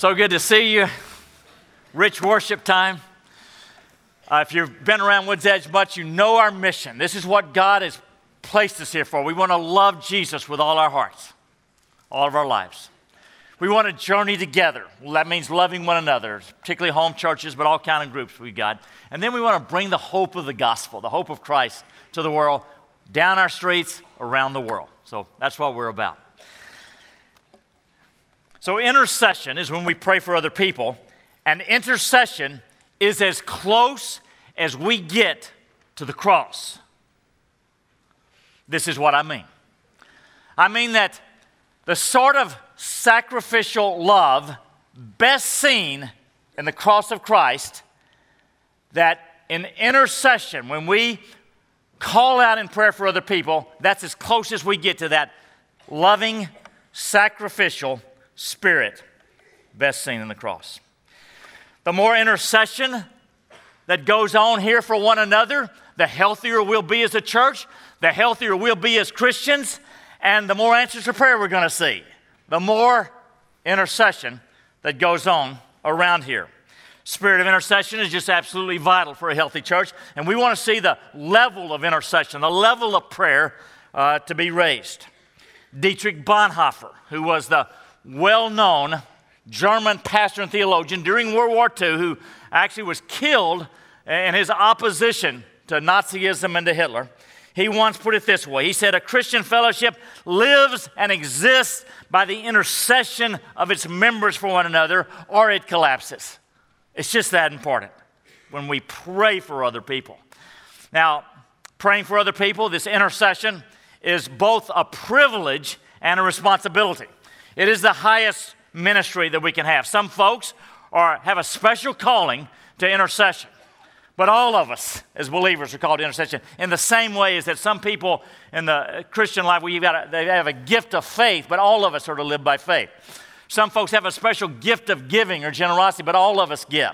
So good to see you. Rich worship time. Uh, if you've been around Woods Edge much, you know our mission. This is what God has placed us here for. We want to love Jesus with all our hearts, all of our lives. We want to journey together. Well, that means loving one another, particularly home churches, but all kind of groups we've got. And then we want to bring the hope of the gospel, the hope of Christ to the world, down our streets, around the world. So that's what we're about. So, intercession is when we pray for other people, and intercession is as close as we get to the cross. This is what I mean. I mean that the sort of sacrificial love best seen in the cross of Christ, that in intercession, when we call out in prayer for other people, that's as close as we get to that loving, sacrificial spirit, best seen in the cross. The more intercession that goes on here for one another, the healthier we'll be as a church, the healthier we'll be as Christians, and the more answers to prayer we're going to see. The more intercession that goes on around here. Spirit of intercession is just absolutely vital for a healthy church, and we want to see the level of intercession, the level of prayer uh, to be raised. Dietrich Bonhoeffer, who was the well known German pastor and theologian during World War II who actually was killed in his opposition to Nazism and to Hitler. He once put it this way He said, A Christian fellowship lives and exists by the intercession of its members for one another, or it collapses. It's just that important when we pray for other people. Now, praying for other people, this intercession, is both a privilege and a responsibility. It is the highest ministry that we can have. Some folks are, have a special calling to intercession. But all of us as believers are called to intercession in the same way as that some people in the Christian life, we got a, they have a gift of faith, but all of us are to live by faith. Some folks have a special gift of giving or generosity, but all of us give.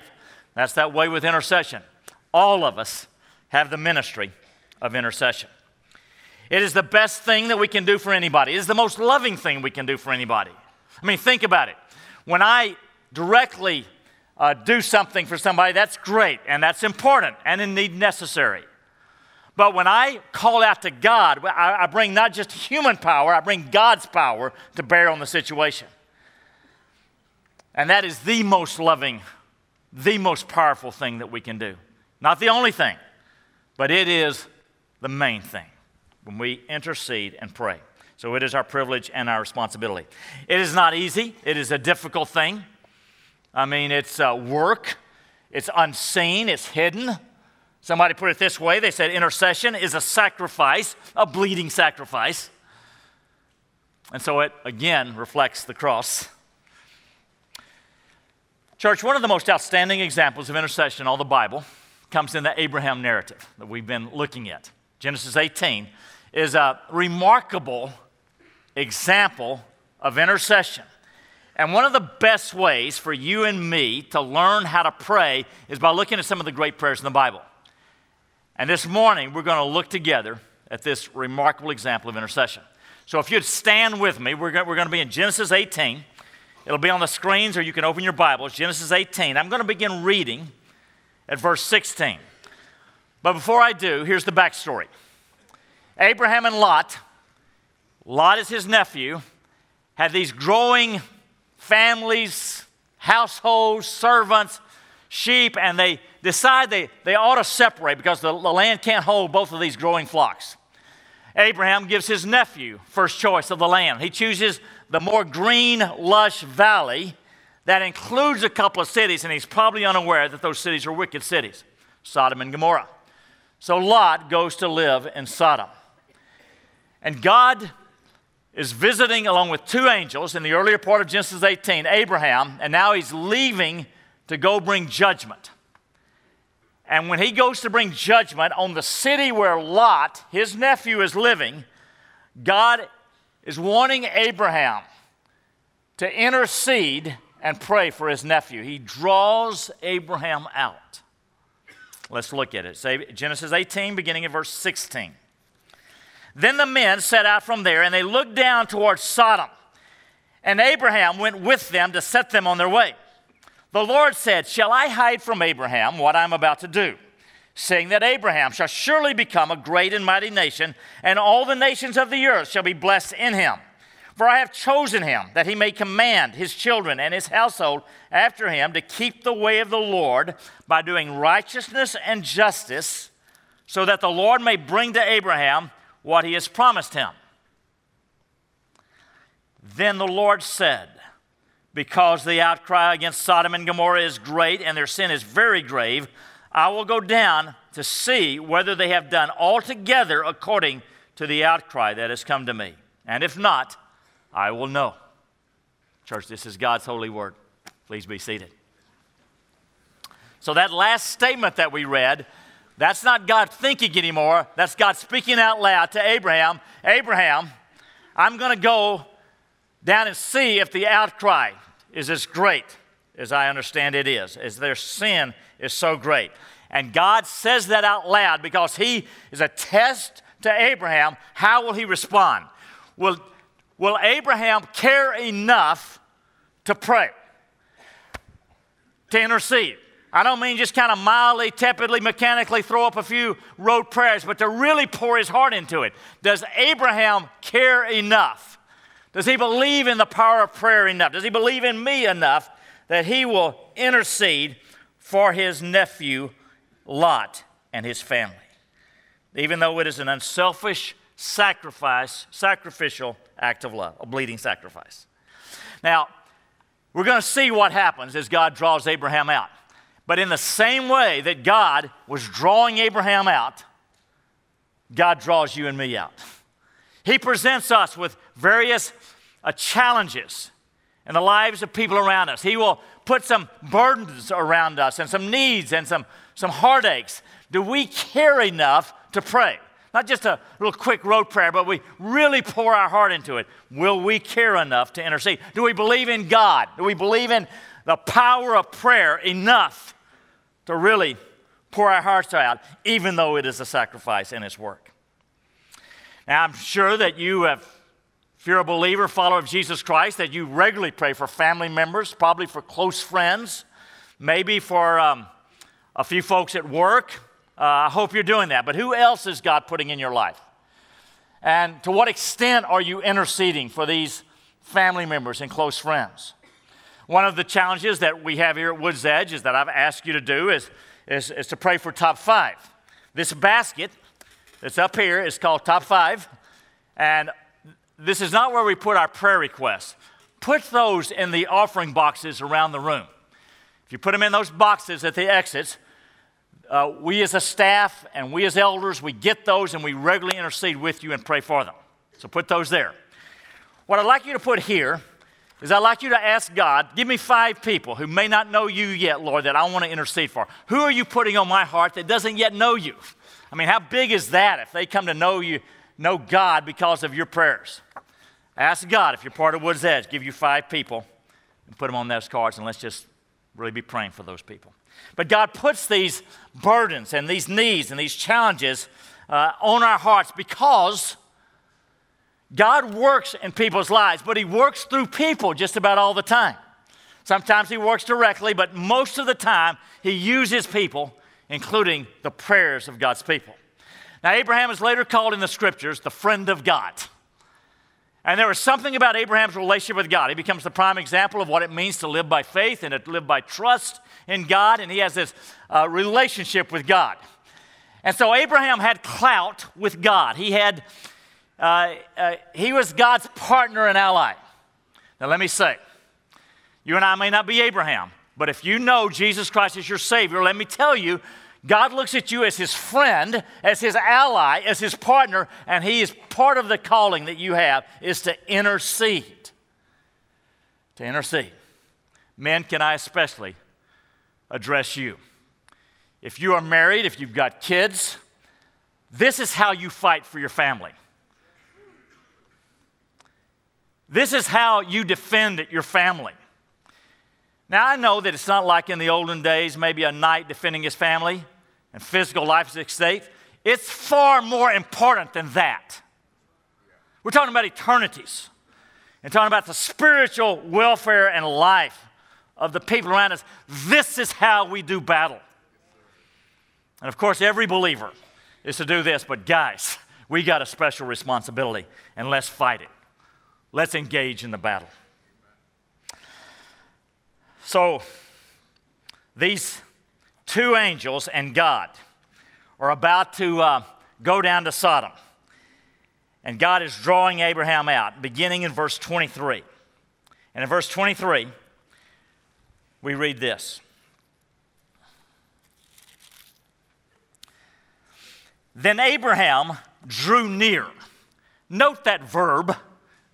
That's that way with intercession. All of us have the ministry of intercession. It is the best thing that we can do for anybody. It is the most loving thing we can do for anybody. I mean, think about it. When I directly uh, do something for somebody, that's great and that's important and indeed necessary. But when I call out to God, I, I bring not just human power, I bring God's power to bear on the situation. And that is the most loving, the most powerful thing that we can do. Not the only thing, but it is the main thing when we intercede and pray. So it is our privilege and our responsibility. It is not easy, it is a difficult thing. I mean, it's uh, work, it's unseen, it's hidden. Somebody put it this way they said intercession is a sacrifice, a bleeding sacrifice. And so it again reflects the cross. Church, one of the most outstanding examples of intercession in all the Bible comes in the Abraham narrative that we've been looking at. Genesis 18 is a remarkable example of intercession. And one of the best ways for you and me to learn how to pray is by looking at some of the great prayers in the Bible. And this morning, we're going to look together at this remarkable example of intercession. So if you'd stand with me, we're going, to be in Genesis 18. It'll be on the screens, or you can open your Bibles. Genesis 18. I'm going to begin reading at verse 16. But before I do, here's the backstory. Abraham and Lot, Lot is his nephew, had these growing families, households, servants, sheep, and they decide they, they ought to separate because the, the land can't hold both of these growing flocks. Abraham gives his nephew first choice of the land. He chooses the more green, lush valley that includes a couple of cities, and he's probably unaware that those cities are wicked cities Sodom and Gomorrah. So Lot goes to live in Sodom. And God is visiting along with two angels in the earlier part of Genesis 18, Abraham, and now he's leaving to go bring judgment. And when he goes to bring judgment on the city where Lot, his nephew, is living, God is warning Abraham to intercede and pray for his nephew. He draws Abraham out. Let's look at it. Say Genesis 18, beginning at verse 16. Then the men set out from there, and they looked down towards Sodom. and Abraham went with them to set them on their way. The Lord said, Shall I hide from Abraham what I'm about to do? Saying that Abraham shall surely become a great and mighty nation, and all the nations of the earth shall be blessed in him. For I have chosen him that he may command his children and his household after him to keep the way of the Lord by doing righteousness and justice, so that the Lord may bring to Abraham what he has promised him. Then the Lord said, Because the outcry against Sodom and Gomorrah is great and their sin is very grave, I will go down to see whether they have done altogether according to the outcry that has come to me. And if not, I will know. Church, this is God's holy word. Please be seated. So, that last statement that we read, that's not God thinking anymore. That's God speaking out loud to Abraham Abraham, I'm going to go down and see if the outcry is as great as I understand it is, as their sin is so great. And God says that out loud because He is a test to Abraham. How will he respond? Will, will Abraham care enough to pray, to intercede? I don't mean just kind of mildly, tepidly, mechanically throw up a few rote prayers, but to really pour his heart into it. Does Abraham care enough? Does he believe in the power of prayer enough? Does he believe in me enough that he will intercede for his nephew Lot and his family? Even though it is an unselfish sacrifice, sacrificial act of love, a bleeding sacrifice. Now, we're going to see what happens as God draws Abraham out. But in the same way that God was drawing Abraham out, God draws you and me out. He presents us with various uh, challenges in the lives of people around us. He will put some burdens around us and some needs and some, some heartaches. Do we care enough to pray? Not just a little quick road prayer, but we really pour our heart into it. Will we care enough to intercede? Do we believe in God? Do we believe in the power of prayer enough to really pour our hearts out, even though it is a sacrifice and its work? Now, I'm sure that you have, if you're a believer, follower of Jesus Christ, that you regularly pray for family members, probably for close friends, maybe for um, a few folks at work. Uh, I hope you're doing that. But who else is God putting in your life? And to what extent are you interceding for these family members and close friends? One of the challenges that we have here at Woods Edge is that I've asked you to do is, is, is to pray for top five. This basket that's up here is called Top Five. And this is not where we put our prayer requests. Put those in the offering boxes around the room. If you put them in those boxes at the exits, uh, we as a staff and we as elders, we get those and we regularly intercede with you and pray for them. So put those there. What I'd like you to put here is I'd like you to ask God, give me five people who may not know you yet, Lord, that I want to intercede for. Who are you putting on my heart that doesn't yet know you? I mean, how big is that if they come to know you, know God because of your prayers? Ask God if you're part of Woods Edge, give you five people and put them on those cards, and let's just really be praying for those people. But God puts these burdens and these needs and these challenges uh, on our hearts because God works in people's lives, but He works through people just about all the time. Sometimes He works directly, but most of the time He uses people including the prayers of God's people. Now, Abraham is later called in the scriptures the friend of God. And there was something about Abraham's relationship with God. He becomes the prime example of what it means to live by faith and to live by trust in God, and he has this uh, relationship with God. And so Abraham had clout with God. He had, uh, uh, he was God's partner and ally. Now, let me say, you and I may not be Abraham, but if you know Jesus Christ is your Savior, let me tell you, God looks at you as His friend, as His ally, as His partner, and He is part of the calling that you have is to intercede. To intercede. Men, can I especially address you? If you are married, if you've got kids, this is how you fight for your family. This is how you defend your family. Now, I know that it's not like in the olden days, maybe a knight defending his family and physical life is at stake. It's far more important than that. We're talking about eternities. and talking about the spiritual welfare and life of the people around us. This is how we do battle. And of course, every believer is to do this, but guys, we got a special responsibility, and let's fight it. Let's engage in the battle. So, these two angels and God are about to uh, go down to Sodom. And God is drawing Abraham out, beginning in verse 23. And in verse 23, we read this Then Abraham drew near. Note that verb,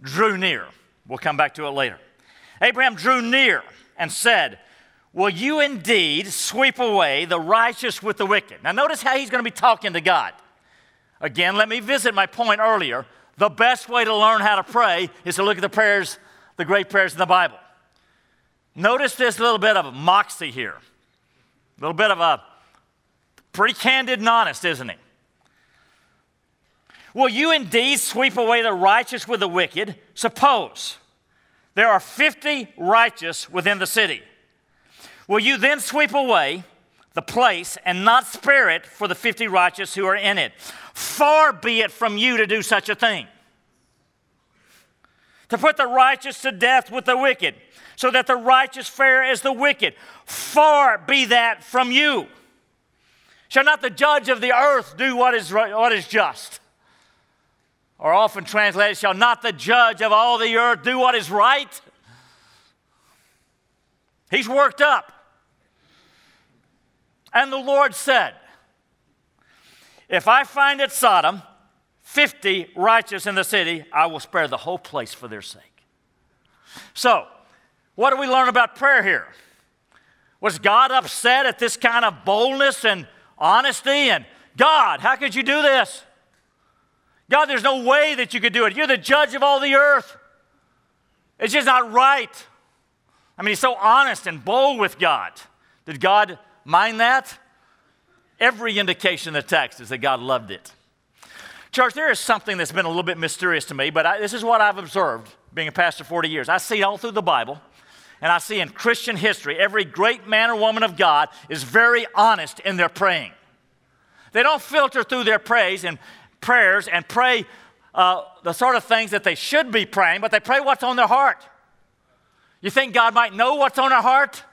drew near. We'll come back to it later. Abraham drew near and said, Will you indeed sweep away the righteous with the wicked? Now, notice how he's going to be talking to God. Again, let me visit my point earlier. The best way to learn how to pray is to look at the prayers, the great prayers in the Bible. Notice this little bit of moxie here. A little bit of a pretty candid and honest, isn't he? Will you indeed sweep away the righteous with the wicked? Suppose there are 50 righteous within the city. Will you then sweep away the place and not spare it for the 50 righteous who are in it? Far be it from you to do such a thing. To put the righteous to death with the wicked, so that the righteous fare as the wicked. Far be that from you. Shall not the judge of the earth do what is, what is just? Or often translated, shall not the judge of all the earth do what is right? He's worked up. And the Lord said, If I find at Sodom 50 righteous in the city, I will spare the whole place for their sake. So, what do we learn about prayer here? Was God upset at this kind of boldness and honesty? And God, how could you do this? God, there's no way that you could do it. You're the judge of all the earth. It's just not right. I mean, he's so honest and bold with God. Did God mind that? Every indication in the text is that God loved it. Church, there is something that's been a little bit mysterious to me, but I, this is what I've observed being a pastor 40 years. I see all through the Bible, and I see in Christian history, every great man or woman of God is very honest in their praying. They don't filter through their praise and prayers and pray uh, the sort of things that they should be praying, but they pray what's on their heart. You think God might know what's on our heart?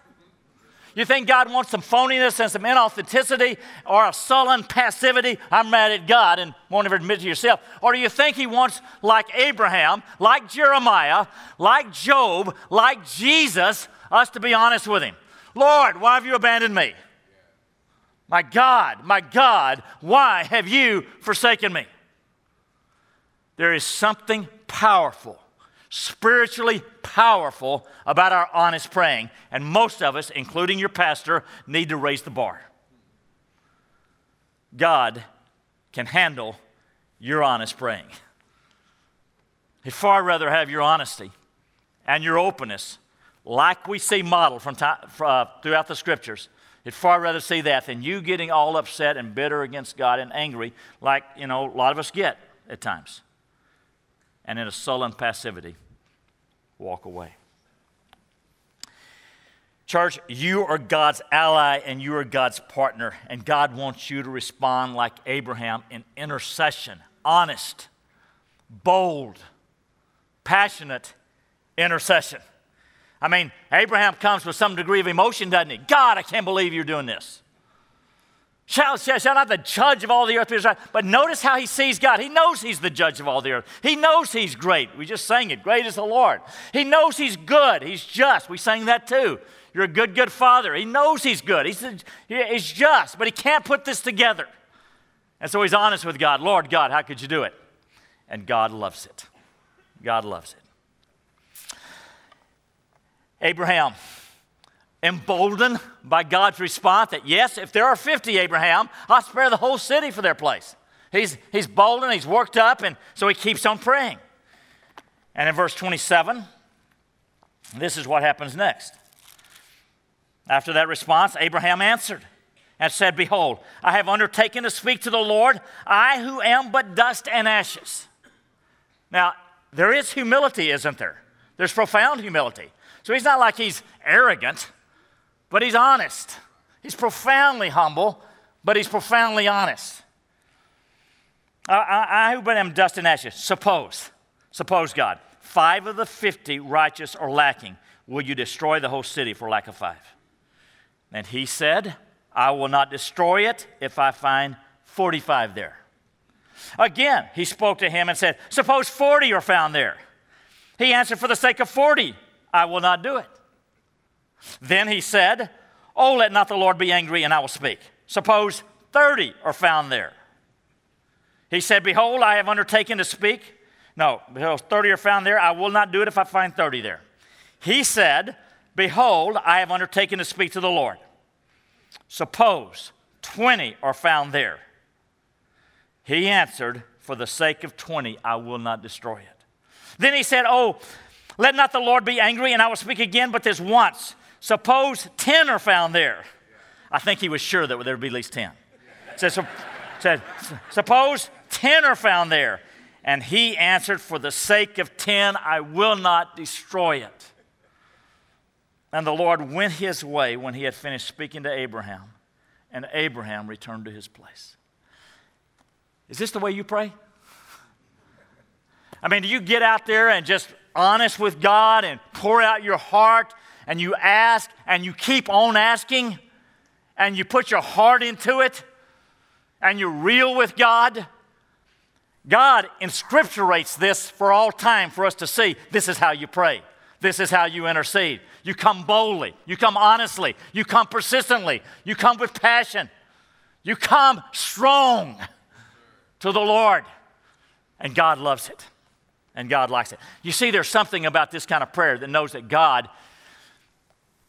You think God wants some phoniness and some inauthenticity or a sullen passivity? I'm mad at God and won't ever admit to yourself. Or do you think He wants, like Abraham, like Jeremiah, like Job, like Jesus, us to be honest with Him? Lord, why have you abandoned me? My God, my God, why have you forsaken me? There is something powerful spiritually powerful about our honest praying. And most of us, including your pastor, need to raise the bar. God can handle your honest praying. He'd far rather have your honesty and your openness, like we see modeled from time, uh, throughout the scriptures. He'd far rather see that than you getting all upset and bitter against God and angry, like you know a lot of us get at times and in a sullen passivity, walk away. Church, you are God's ally and you are God's partner, and God wants you to respond like Abraham in intercession, honest, bold, passionate intercession. I mean, Abraham comes with some degree of emotion, doesn't he? God, I can't believe you're doing this. Shall, shall, shall not the judge of all the earth be right? But notice how he sees God. He knows he's the judge of all the earth. He knows he's great. We just sang it. Great is the Lord. He knows he's good. He's just. We sang that too. You're a good, good father. He knows he's good. He's, he's just, but he can't put this together. And so he's honest with God. Lord God, how could you do it? And God loves it. God loves it. Abraham emboldened by God's response that, yes, if there are 50, Abraham, I'll spare the whole city for their place. He's, he's bold and he's worked up, and so he keeps on praying. And in verse 27, this is what happens next. After that response, Abraham answered and said, Behold, I have undertaken to speak to the Lord, I who am but dust and ashes. Now, there is humility, isn't there? There's profound humility. So he's not like he's arrogant, but he's honest. He's profoundly humble, but he's profoundly honest. I, who but am dust and ashes, suppose, suppose God, five of the 50 righteous are lacking. Will you destroy the whole city for lack of five? And he said, I will not destroy it if I find 45 there. Again, he spoke to him and said, Suppose 40 are found there. He answered, For the sake of 40, I will not do it. Then he said, Oh, let not the Lord be angry, and I will speak. Suppose 30 are found there. He said, Behold, I have undertaken to speak. No, behold, 30 are found there. I will not do it if I find 30 there. He said, Behold, I have undertaken to speak to the Lord. Suppose 20 are found there. He answered, For the sake of 20, I will not destroy it. Then he said, Oh, let not the Lord be angry, and I will speak again, but this once. Suppose 10 are found there. I think he was sure that there would be at least 10. Said, so, said, Suppose 10 are found there. And he answered, For the sake of 10, I will not destroy it. And the Lord went his way when he had finished speaking to Abraham, and Abraham returned to his place. Is this the way you pray? I mean, do you get out there and just honest with God and pour out your heart and you ask and you keep on asking and you put your heart into it and you're real with God? God inscripturates this for all time for us to see. This is how you pray. This is how you intercede. You come boldly. You come honestly. You come persistently. You come with passion. You come strong to the Lord. And God loves it. And God likes it. You see, there's something about this kind of prayer that knows that God,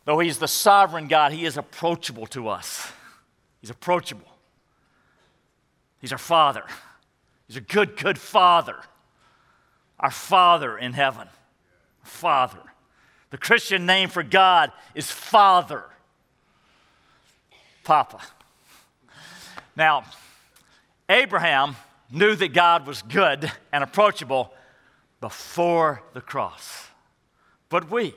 though He's the sovereign God, He is approachable to us. He's approachable. He's our Father. He's a good, good Father. Our Father in heaven. Father. The Christian name for God is Father. Papa. Now, Abraham knew that God was good and approachable before the cross. But we,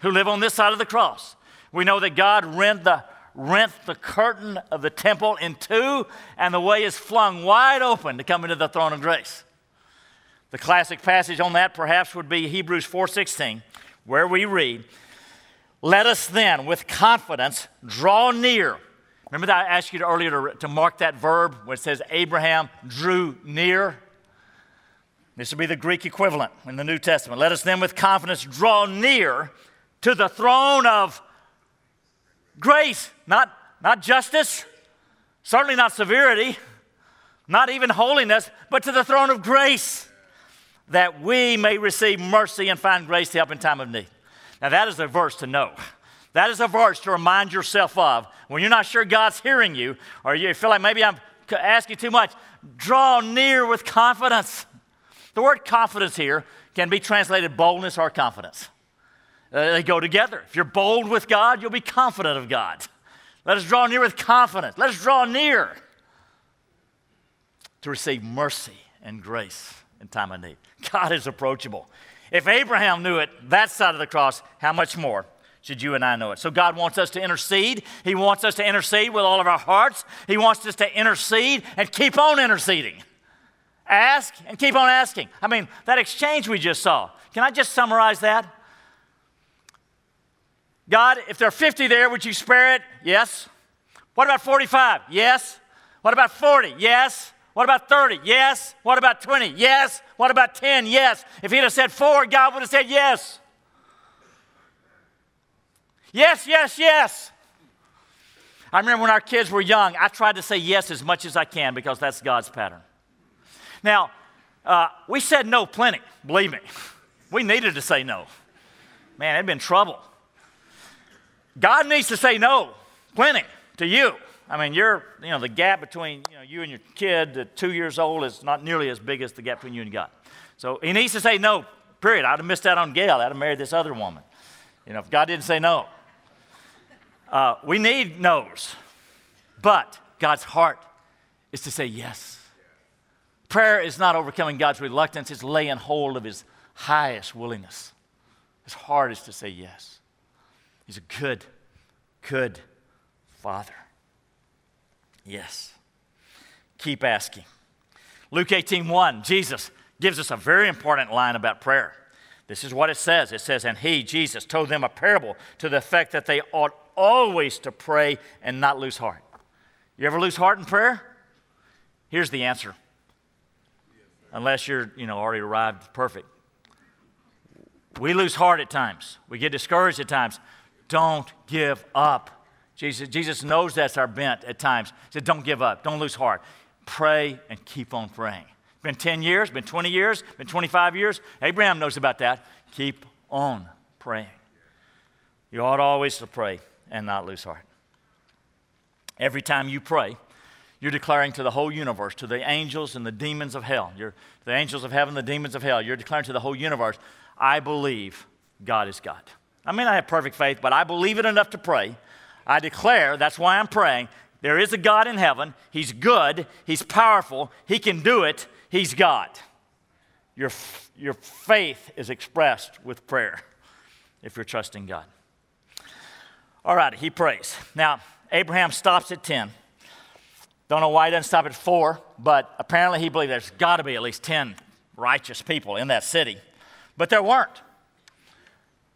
who live on this side of the cross, we know that God rent the, rent the curtain of the temple in two, and the way is flung wide open to come into the throne of grace. The classic passage on that perhaps would be Hebrews 4:16, where we read, "Let us then with confidence draw near Remember that I asked you earlier to, to mark that verb where it says Abraham drew near? This would be the Greek equivalent in the New Testament. Let us then with confidence draw near to the throne of grace, not, not justice, certainly not severity, not even holiness, but to the throne of grace, that we may receive mercy and find grace to help in time of need. Now, that is a verse to know. That is a verse to remind yourself of when you're not sure God's hearing you, or you feel like maybe I'm asking too much. Draw near with confidence. The word confidence here can be translated boldness or confidence. Uh, they go together. If you're bold with God, you'll be confident of God. Let us draw near with confidence. Let us draw near to receive mercy and grace in time of need. God is approachable. If Abraham knew it that side of the cross, how much more should you and I know it. So God wants us to intercede. He wants us to intercede with all of our hearts. He wants us to intercede and keep on interceding. Ask and keep on asking. I mean, that exchange we just saw. Can I just summarize that? God, if there are 50 there, would you spare it? Yes. What about 45? Yes. What about 40? Yes. What about 30? Yes. What about 20? Yes. What about 10? Yes. If he'd have said four, God would have said yes. Yes, yes, yes. I remember when our kids were young, I tried to say yes as much as I can because that's God's pattern. Now, uh, we said no plenty, believe me. We needed to say no. Man, it'd been trouble. God needs to say no, plenty, to you. I mean, you're, you know, the gap between you, know, you and your kid at two years old is not nearly as big as the gap between you and God. So he needs to say no, period. I'd have missed out on Gail. I'd have married this other woman. You know, if God didn't say no. Uh, we need no's, but God's heart is to say yes. Prayer is not overcoming God's reluctance, it's laying hold of His highest willingness. His heart is to say yes. He's a good, good Father. Yes. Keep asking. Luke 18 1, Jesus gives us a very important line about prayer. This is what it says. It says, And he, Jesus, told them a parable to the effect that they ought always to pray and not lose heart. You ever lose heart in prayer? Here's the answer. Unless you're, you know, already arrived perfect. We lose heart at times. We get discouraged at times. Don't give up. Jesus, Jesus knows that's our bent at times. He said, Don't give up. Don't lose heart. Pray and keep on praying. Been 10 years, been 20 years, been 25 years. Abraham knows about that. Keep on praying. You ought always to pray and not lose heart. Every time you pray, you're declaring to the whole universe, to the angels and the demons of hell, you're, the angels of heaven, the demons of hell, you're declaring to the whole universe, I believe God is God. I may not have perfect faith, but I believe it enough to pray. I declare, that's why I'm praying, there is a God in heaven. He's good, He's powerful, He can do it, He's God. Your, your faith is expressed with prayer if you're trusting God. All right, he prays. Now, Abraham stops at 10. Don't know why he doesn't stop at 4, but apparently he believed there's got to be at least 10 righteous people in that city. But there weren't.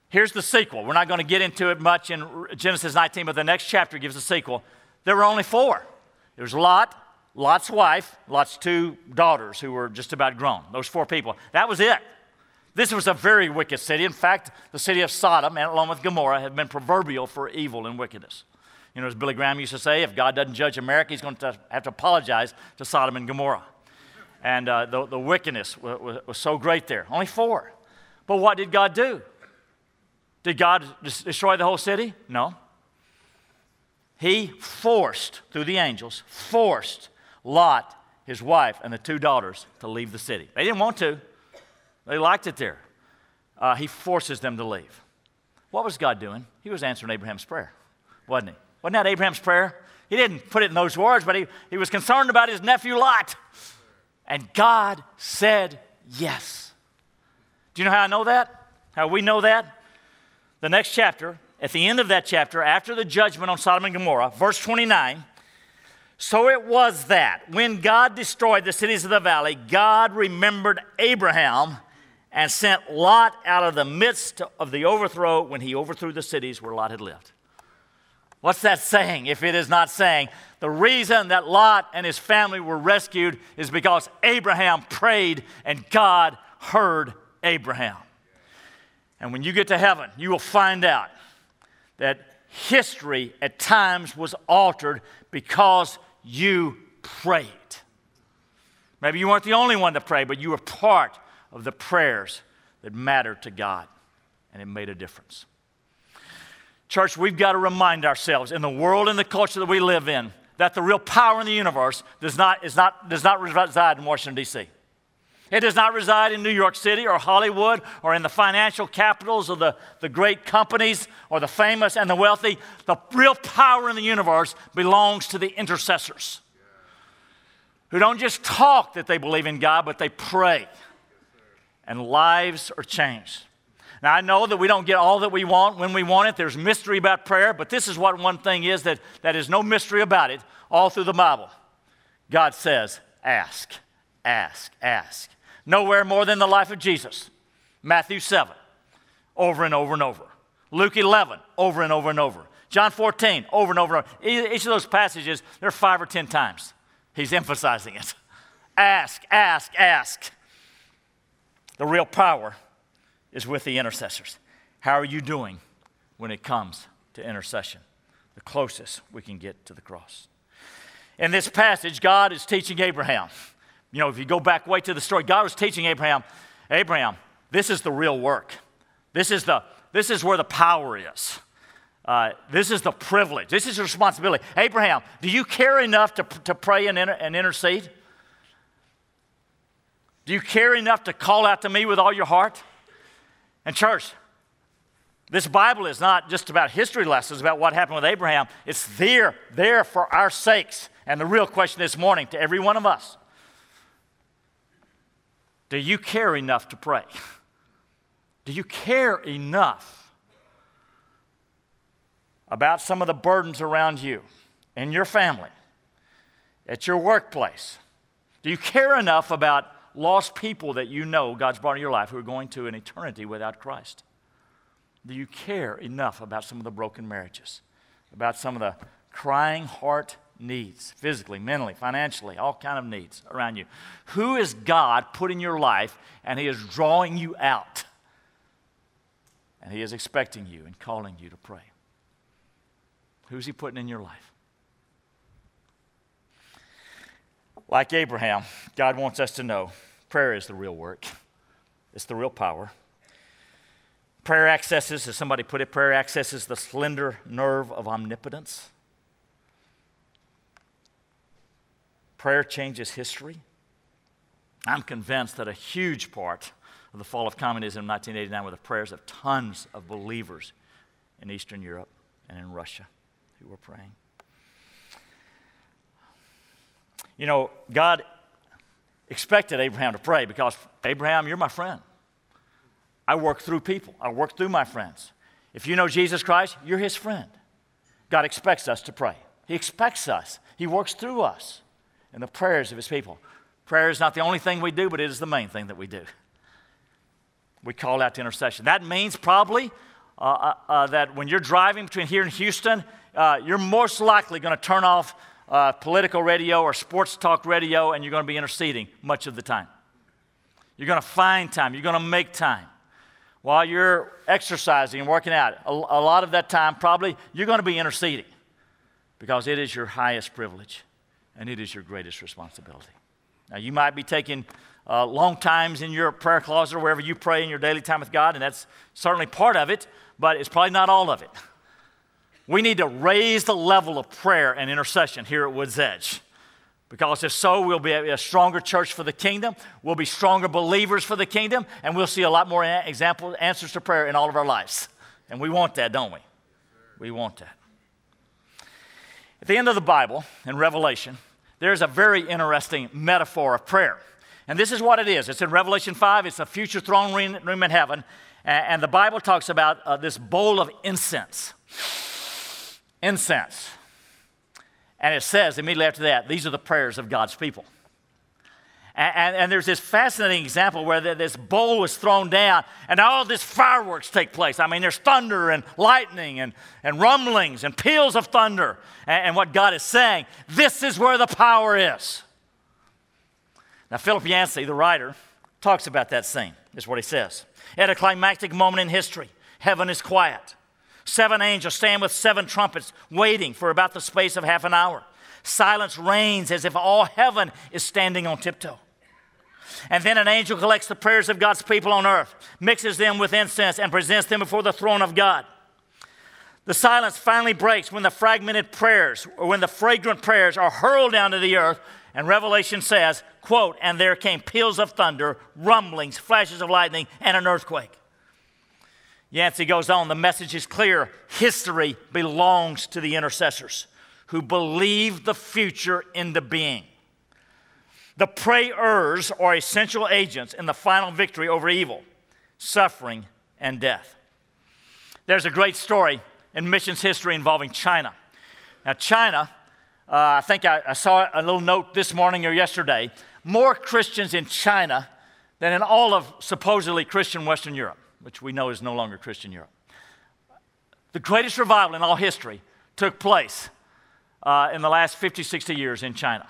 Here's the sequel. We're not going to get into it much in Genesis 19, but the next chapter gives a sequel. There were only four. There was Lot, Lot's wife, Lot's two daughters who were just about grown. Those four people. That was it. This was a very wicked city. In fact, the city of Sodom, and along with Gomorrah, had been proverbial for evil and wickedness. You know, as Billy Graham used to say, if God doesn't judge America, he's going to have to apologize to Sodom and Gomorrah. And uh, the, the wickedness was, was, was so great there. Only four. But what did God do? Did God destroy the whole city? No. He forced, through the angels, forced Lot, his wife, and the two daughters to leave the city. They didn't want to, they liked it there. Uh, he forces them to leave. What was God doing? He was answering Abraham's prayer, wasn't he? Wasn't that Abraham's prayer? He didn't put it in those words, but he, he was concerned about his nephew Lot. And God said yes. Do you know how I know that? How we know that? The next chapter, at the end of that chapter, after the judgment on Sodom and Gomorrah, verse 29, so it was that when God destroyed the cities of the valley, God remembered Abraham and sent Lot out of the midst of the overthrow when he overthrew the cities where Lot had lived. What's that saying if it is not saying the reason that Lot and his family were rescued is because Abraham prayed and God heard Abraham? And when you get to heaven, you will find out that history at times was altered because you prayed. Maybe you weren't the only one to pray, but you were part of the prayers that mattered to God, and it made a difference. Church, we've got to remind ourselves in the world and the culture that we live in that the real power in the universe does not, is not, does not reside in Washington, D.C. It does not reside in New York City or Hollywood or in the financial capitals of the, the great companies or the famous and the wealthy. The real power in the universe belongs to the intercessors who don't just talk that they believe in God, but they pray and lives are changed. Now, I know that we don't get all that we want when we want it. There's mystery about prayer, but this is what one thing is that, that is no mystery about it all through the Bible. God says, ask, ask, ask. Nowhere more than the life of Jesus. Matthew 7, over and over and over. Luke 11, over and over and over. John 14, over and over and over. Each of those passages, there are five or ten times. He's emphasizing it. Ask, ask, ask. The real power is with the intercessors. How are you doing when it comes to intercession? The closest we can get to the cross. In this passage, God is teaching Abraham. You know, if you go back way to the story, God was teaching Abraham, Abraham, this is the real work. This is, the, this is where the power is. Uh, this is the privilege. This is the responsibility. Abraham, do you care enough to, to pray and, inter, and intercede? Do you care enough to call out to me with all your heart? And, church, this Bible is not just about history lessons about what happened with Abraham. It's there, there for our sakes. And the real question this morning to every one of us do you care enough to pray? Do you care enough about some of the burdens around you in your family, at your workplace? Do you care enough about lost people that you know God's brought in your life who are going to an eternity without Christ? Do you care enough about some of the broken marriages, about some of the crying heart needs, physically, mentally, financially, all kind of needs around you? Who is God put in your life and He is drawing you out? And He is expecting you and calling you to pray. Who's He putting in your life? Like Abraham, God wants us to know prayer is the real work, it's the real power. Prayer accesses, as somebody put it, prayer accesses the slender nerve of omnipotence. Prayer changes history. I'm convinced that a huge part of the fall of communism in 1989 were the prayers of tons of believers in Eastern Europe and in Russia who were praying. You know, God expected Abraham to pray because, Abraham, you're my friend. I work through people, I work through my friends. If you know Jesus Christ, you're his friend. God expects us to pray. He expects us, He works through us in the prayers of His people. Prayer is not the only thing we do, but it is the main thing that we do. We call out to intercession. That means probably uh, uh, uh, that when you're driving between here and Houston, uh, you're most likely going to turn off uh, political radio or sports talk radio and you're going to be interceding much of the time. You're going to find time, you're going to make time. While you're exercising and working out, a, a lot of that time probably you're going to be interceding because it is your highest privilege and it is your greatest responsibility. Now, you might be taking uh, long times in your prayer closet or wherever you pray in your daily time with God, and that's certainly part of it, but it's probably not all of it. We need to raise the level of prayer and intercession here at Woods Edge. Because if so, we'll be a stronger church for the kingdom, we'll be stronger believers for the kingdom, and we'll see a lot more example answers to prayer in all of our lives. And we want that, don't we? We want that. At the end of the Bible, in Revelation, there's a very interesting metaphor of prayer. And this is what it is. It's in Revelation 5. It's a future throne room in heaven. And the Bible talks about uh, this bowl of incense. Incense. And it says immediately after that, these are the prayers of God's people. And, and, and, there's this fascinating example where this bowl is thrown down and all this fireworks take place. I mean, there's thunder and lightning and, and rumblings and peals of thunder. And, and what God is saying, this is where the power is. Now, Philip Yancey, the writer, talks about that scene. Is what he says. At a climactic moment in history, heaven is quiet. Seven angels stand with seven trumpets, waiting for about the space of half an hour. Silence reigns as if all heaven is standing on tiptoe. And then an angel collects the prayers of God's people on earth, mixes them with incense, and presents them before the throne of God. The silence finally breaks when the fragmented prayers or when the fragrant prayers are hurled down to the earth. And Revelation says, quote, and there came peals of thunder, rumblings, flashes of lightning, and an earthquake. Yancey goes on, the message is clear. History belongs to the intercessors who believe the future into being. The prayers are essential agents in the final victory over evil, suffering, and death. There's a great story in missions history involving China. Now, China, uh, I think I, I saw a little note this morning or yesterday, more Christians in China than in all of supposedly Christian Western Europe which we know is no longer Christian Europe. The greatest revival in all history took place uh, in the last 50, 60 years in China.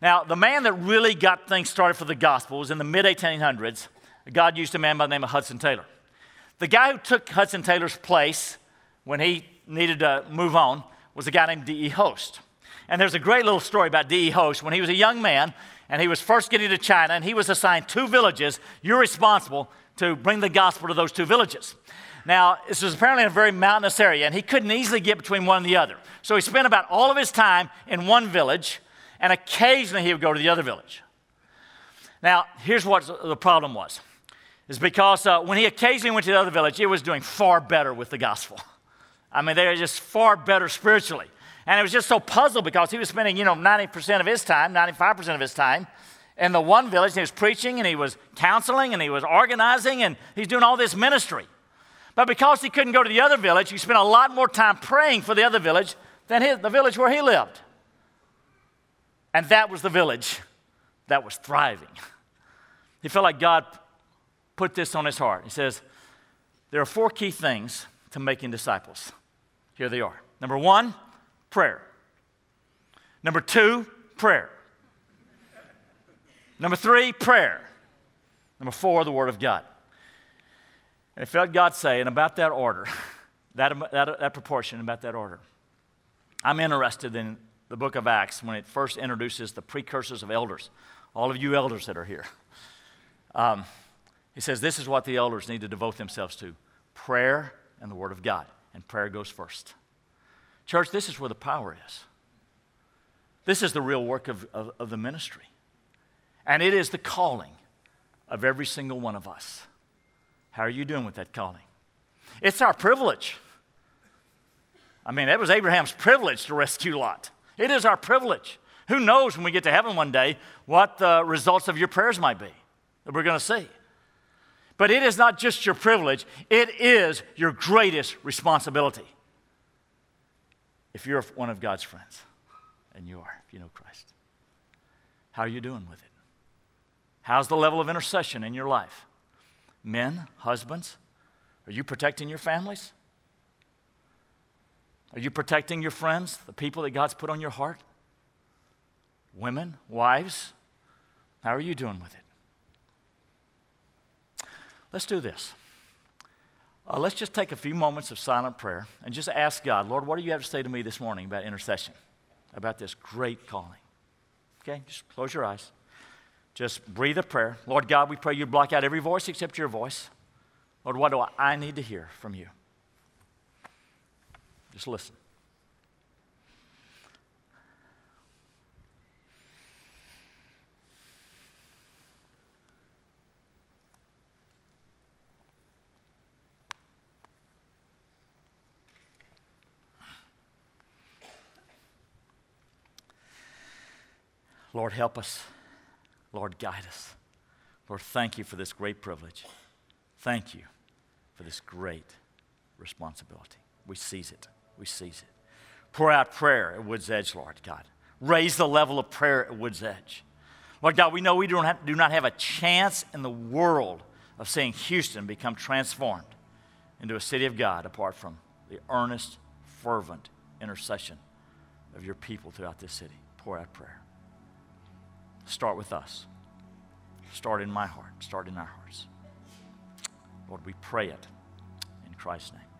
Now, the man that really got things started for the gospel was in the mid 1800s. God used a man by the name of Hudson Taylor. The guy who took Hudson Taylor's place when he needed to move on was a guy named D.E. Hoste. And there's a great little story about D.E. Hoste. When he was a young man and he was first getting to China and he was assigned two villages, you're responsible to bring the gospel to those two villages. Now, this was apparently a very mountainous area, and he couldn't easily get between one and the other. So he spent about all of his time in one village, and occasionally he would go to the other village. Now, here's what the problem was. Is because uh, when he occasionally went to the other village, it was doing far better with the gospel. I mean, they were just far better spiritually. And it was just so puzzled because he was spending, you know, 90% of his time, 95% of his time in the one village, he was preaching, and he was counseling, and he was organizing, and he's doing all this ministry. But because he couldn't go to the other village, he spent a lot more time praying for the other village than his, the village where he lived. And that was the village that was thriving. He felt like God put this on his heart. He says, There are four key things to making disciples. Here they are. Number one, prayer. Number two, prayer. Number three, prayer. Number four, the Word of God. And I felt God say, and about that order, that, that, that proportion, about that order. I'm interested in the book of Acts when it first introduces the precursors of elders, all of you elders that are here. Um, he says, This is what the elders need to devote themselves to prayer and the Word of God. And prayer goes first. Church, this is where the power is. This is the real work of, of, of the ministry. And it is the calling of every single one of us. How are you doing with that calling? It's our privilege. I mean, that was Abraham's privilege to rescue Lot. It is our privilege. Who knows when we get to heaven one day what the results of your prayers might be that we're going to see. But it is not just your privilege, it is your greatest responsibility. If you're one of God's friends, and you are, if you know Christ, how are you doing with it? How's the level of intercession in your life? Men, husbands, are you protecting your families? Are you protecting your friends, the people that God's put on your heart? Women, wives, how are you doing with it? Let's do this. Uh, let's just take a few moments of silent prayer and just ask God, Lord, what do you have to say to me this morning about intercession, about this great calling? Okay, just close your eyes. Just breathe a prayer. Lord God, we pray you block out every voice except your voice. Lord, what do I need to hear from you? Just listen. Lord, help us. Lord, guide us. Lord, thank you for this great privilege. Thank you for this great responsibility. We seize it. We seize it. Pour out prayer at Wood's Edge, Lord God. Raise the level of prayer at Wood's Edge. Lord God, we know we don't have, do not have a chance in the world of seeing Houston become transformed into a city of God apart from the earnest, fervent intercession of your people throughout this city. Pour out prayer. Start with us. Start in my heart. Start in our hearts. Lord, we pray it in Christ's name.